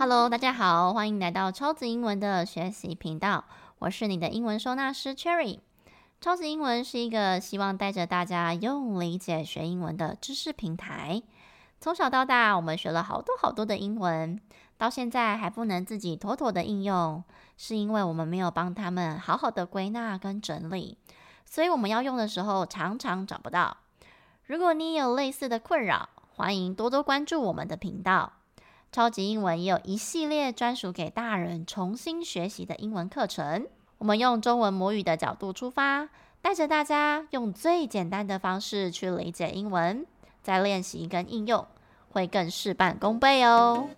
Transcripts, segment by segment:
Hello，大家好，欢迎来到超级英文的学习频道。我是你的英文收纳师 Cherry。超级英文是一个希望带着大家用理解学英文的知识平台。从小到大，我们学了好多好多的英文，到现在还不能自己妥妥的应用，是因为我们没有帮他们好好的归纳跟整理，所以我们要用的时候常常找不到。如果你有类似的困扰，欢迎多多关注我们的频道。超级英文也有一系列专属给大人重新学习的英文课程。我们用中文母语的角度出发，带着大家用最简单的方式去理解英文，再练习跟应用，会更事半功倍哦。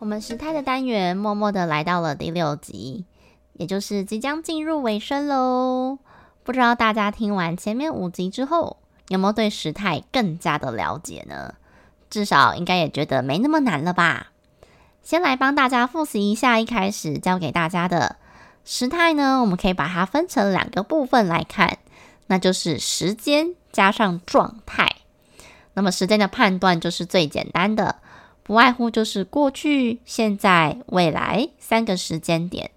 我们时态的单元默默的来到了第六集，也就是即将进入尾声喽。不知道大家听完前面五集之后，有没有对时态更加的了解呢？至少应该也觉得没那么难了吧？先来帮大家复习一下一开始教给大家的时态呢，我们可以把它分成两个部分来看，那就是时间加上状态。那么时间的判断就是最简单的，不外乎就是过去、现在、未来三个时间点。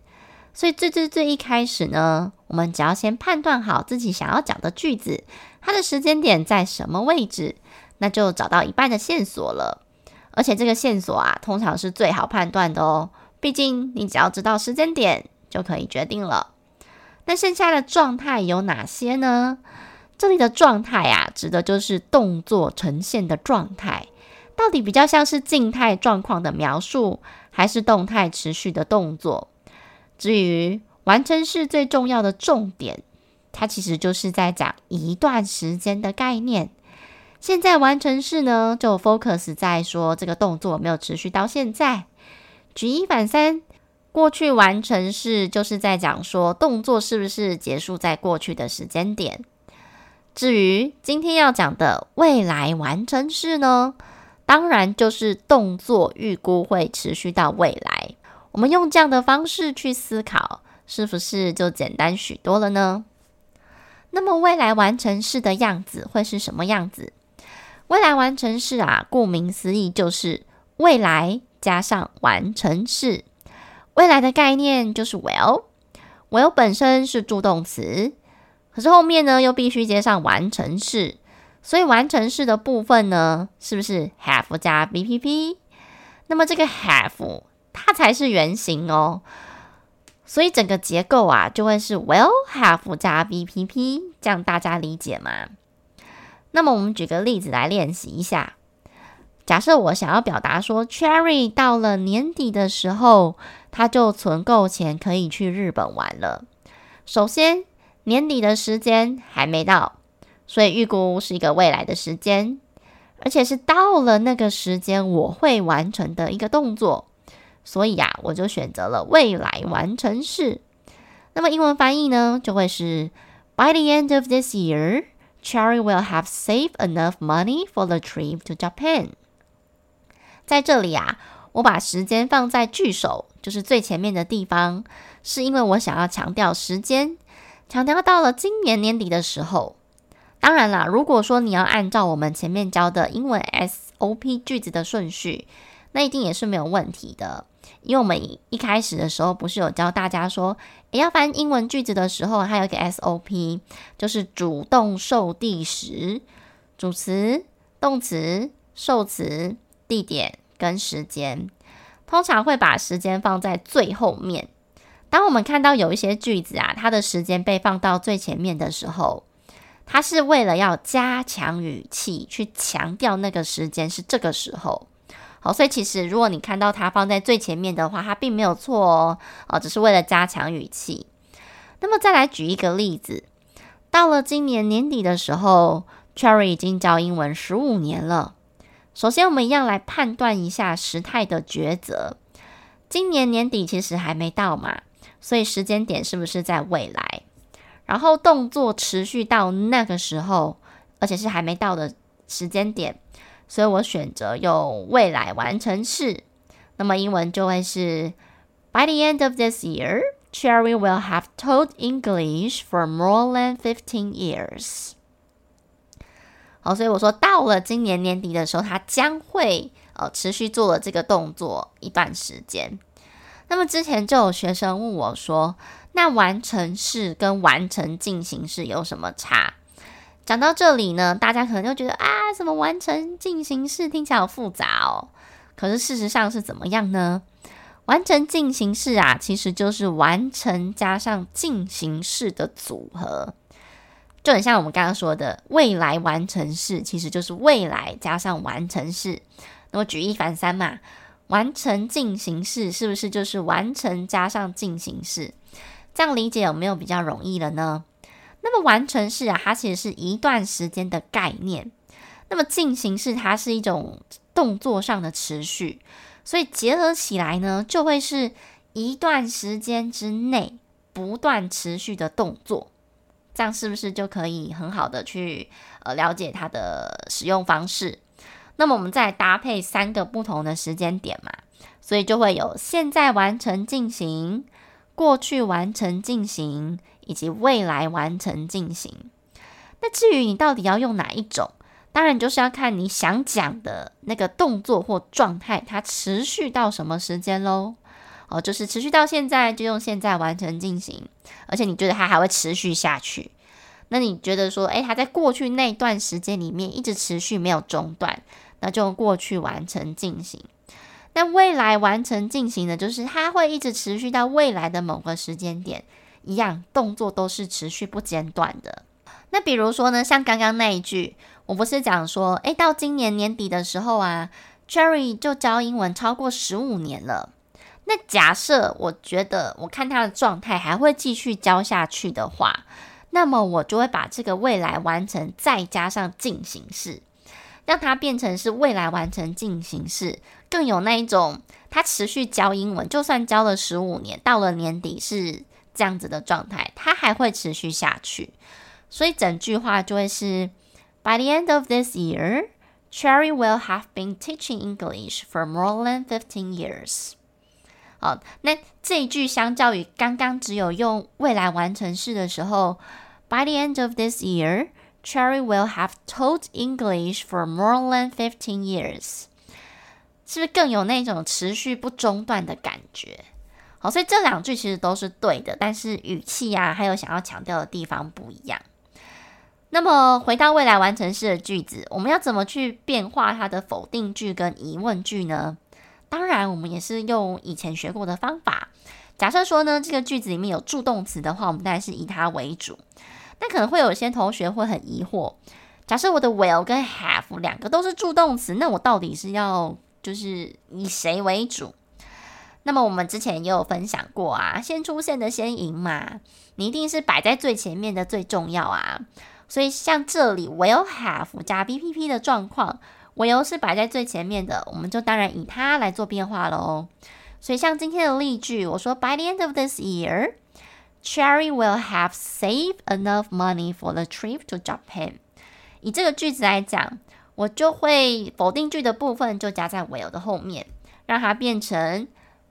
所以最最最一开始呢，我们只要先判断好自己想要讲的句子，它的时间点在什么位置，那就找到一半的线索了。而且这个线索啊，通常是最好判断的哦。毕竟你只要知道时间点，就可以决定了。那剩下的状态有哪些呢？这里的状态啊，指的就是动作呈现的状态，到底比较像是静态状况的描述，还是动态持续的动作？至于完成式最重要的重点，它其实就是在讲一段时间的概念。现在完成式呢，就 focus 在说这个动作没有持续到现在。举一反三，过去完成式就是在讲说动作是不是结束在过去的时间点。至于今天要讲的未来完成式呢，当然就是动作预估会持续到未来。我们用这样的方式去思考，是不是就简单许多了呢？那么未来完成式的样子会是什么样子？未来完成式啊，顾名思义就是未来加上完成式。未来的概念就是 will，will 本身是助动词，可是后面呢又必须接上完成式，所以完成式的部分呢，是不是 have 加 BPP？那么这个 have。它才是原型哦，所以整个结构啊就会是 will have 加 VPP，这样大家理解吗？那么我们举个例子来练习一下。假设我想要表达说，Cherry 到了年底的时候，他就存够钱可以去日本玩了。首先，年底的时间还没到，所以预估是一个未来的时间，而且是到了那个时间我会完成的一个动作。所以呀、啊，我就选择了未来完成式。那么英文翻译呢，就会是 By the end of this year, Cherry will have saved enough money for the trip to Japan。在这里啊，我把时间放在句首，就是最前面的地方，是因为我想要强调时间，强调到了今年年底的时候。当然啦，如果说你要按照我们前面教的英文 SOP 句子的顺序，那一定也是没有问题的。因为我们一开始的时候不是有教大家说，诶，要翻英文句子的时候，还有一个 SOP，就是主动受地时，主词、动词、受词、地点跟时间，通常会把时间放在最后面。当我们看到有一些句子啊，它的时间被放到最前面的时候，它是为了要加强语气，去强调那个时间是这个时候。好，所以其实如果你看到它放在最前面的话，它并没有错哦，哦，只是为了加强语气。那么再来举一个例子，到了今年年底的时候，Cherry 已经教英文十五年了。首先，我们一样来判断一下时态的抉择。今年年底其实还没到嘛，所以时间点是不是在未来？然后动作持续到那个时候，而且是还没到的时间点。所以我选择用未来完成式，那么英文就会是 By the end of this year, Cherry will have taught English for more than fifteen years。好，所以我说到了今年年底的时候，他将会呃持续做了这个动作一段时间。那么之前就有学生问我说，那完成式跟完成进行式有什么差？讲到这里呢，大家可能就觉得啊，什么完成进行式听起来好复杂哦。可是事实上是怎么样呢？完成进行式啊，其实就是完成加上进行式的组合，就很像我们刚刚说的未来完成式，其实就是未来加上完成式。那么举一反三嘛，完成进行式是不是就是完成加上进行式？这样理解有没有比较容易了呢？那么完成式啊，它其实是一段时间的概念；那么进行式它是一种动作上的持续。所以结合起来呢，就会是一段时间之内不断持续的动作，这样是不是就可以很好的去呃了解它的使用方式？那么我们再搭配三个不同的时间点嘛，所以就会有现在完成进行、过去完成进行以及未来完成进行。那至于你到底要用哪一种？当然就是要看你想讲的那个动作或状态，它持续到什么时间喽？哦，就是持续到现在，就用现在完成进行，而且你觉得它还会持续下去。那你觉得说，诶，它在过去那段时间里面一直持续没有中断，那就用过去完成进行。那未来完成进行的，就是它会一直持续到未来的某个时间点，一样动作都是持续不间断的。那比如说呢，像刚刚那一句。我不是讲说，诶，到今年年底的时候啊，Cherry 就教英文超过十五年了。那假设我觉得我看他的状态还会继续教下去的话，那么我就会把这个未来完成再加上进行式，让它变成是未来完成进行式，更有那一种他持续教英文，就算教了十五年，到了年底是这样子的状态，他还会持续下去。所以整句话就会是。By the end of this year, Cherry will have been teaching English for more than fifteen years. 好，那这一句相较于刚刚只有用未来完成式的时候，By the end of this year, Cherry will have taught English for more than fifteen years. 是不是更有那种持续不中断的感觉？ 所以这两句其实都是对的，但是语气啊，还有想要强调的地方不一样。那么回到未来完成式的句子，我们要怎么去变化它的否定句跟疑问句呢？当然，我们也是用以前学过的方法。假设说呢，这个句子里面有助动词的话，我们当然是以它为主。那可能会有些同学会很疑惑：假设我的 will 跟 have 两个都是助动词，那我到底是要就是以谁为主？那么我们之前也有分享过啊，先出现的先赢嘛，你一定是摆在最前面的最重要啊。所以像这里 will have 加 BPP 的状况，will 是摆在最前面的，我们就当然以它来做变化喽。所以像今天的例句，我说 By the end of this year, Cherry will have saved enough money for the trip to Japan。以这个句子来讲，我就会否定句的部分就加在 will 的后面，让它变成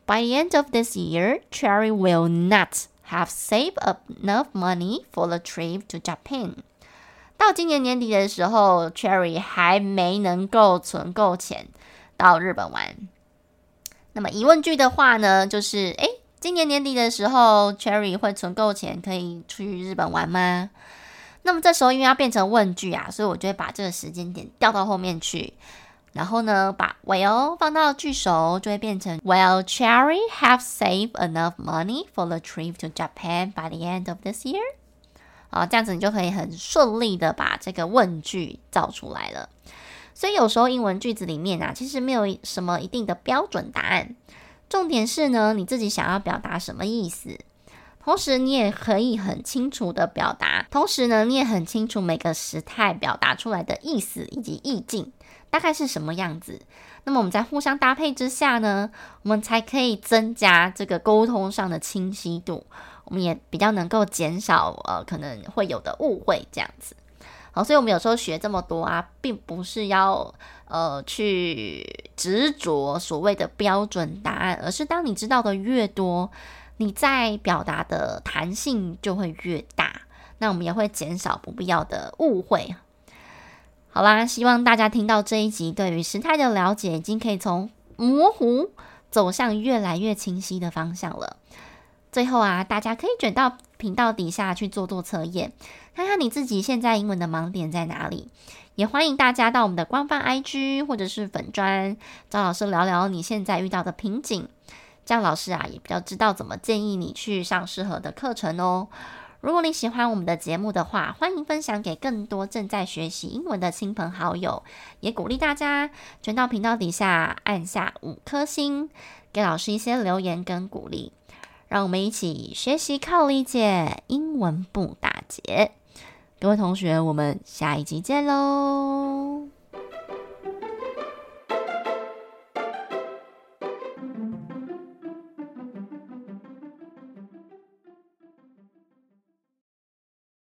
By the end of this year, Cherry will not have saved enough money for the trip to Japan。到今年年底的时候，Cherry 还没能够存够钱到日本玩。那么疑问句的话呢，就是诶，今年年底的时候，Cherry 会存够钱可以去日本玩吗？那么这时候因为要变成问句啊，所以我就会把这个时间点调到后面去，然后呢，把 will 放到句首，就会变成 Will Cherry have saved enough money for the trip to Japan by the end of this year？啊，这样子你就可以很顺利的把这个问句造出来了。所以有时候英文句子里面啊，其实没有什么一定的标准答案。重点是呢，你自己想要表达什么意思，同时你也可以很清楚的表达，同时呢，你也很清楚每个时态表达出来的意思以及意境大概是什么样子。那么我们在互相搭配之下呢，我们才可以增加这个沟通上的清晰度。我们也比较能够减少呃可能会有的误会这样子，好，所以我们有时候学这么多啊，并不是要呃去执着所谓的标准答案，而是当你知道的越多，你在表达的弹性就会越大，那我们也会减少不必要的误会。好啦，希望大家听到这一集，对于时态的了解已经可以从模糊走向越来越清晰的方向了。最后啊，大家可以卷到频道底下去做做测验，看看你自己现在英文的盲点在哪里。也欢迎大家到我们的官方 IG 或者是粉专，找老师聊聊你现在遇到的瓶颈，这样老师啊也比较知道怎么建议你去上适合的课程哦。如果你喜欢我们的节目的话，欢迎分享给更多正在学习英文的亲朋好友，也鼓励大家转到频道底下按下五颗星，给老师一些留言跟鼓励，让我们一起学习靠理解，英文不打结。各位同学，我们下一集见喽！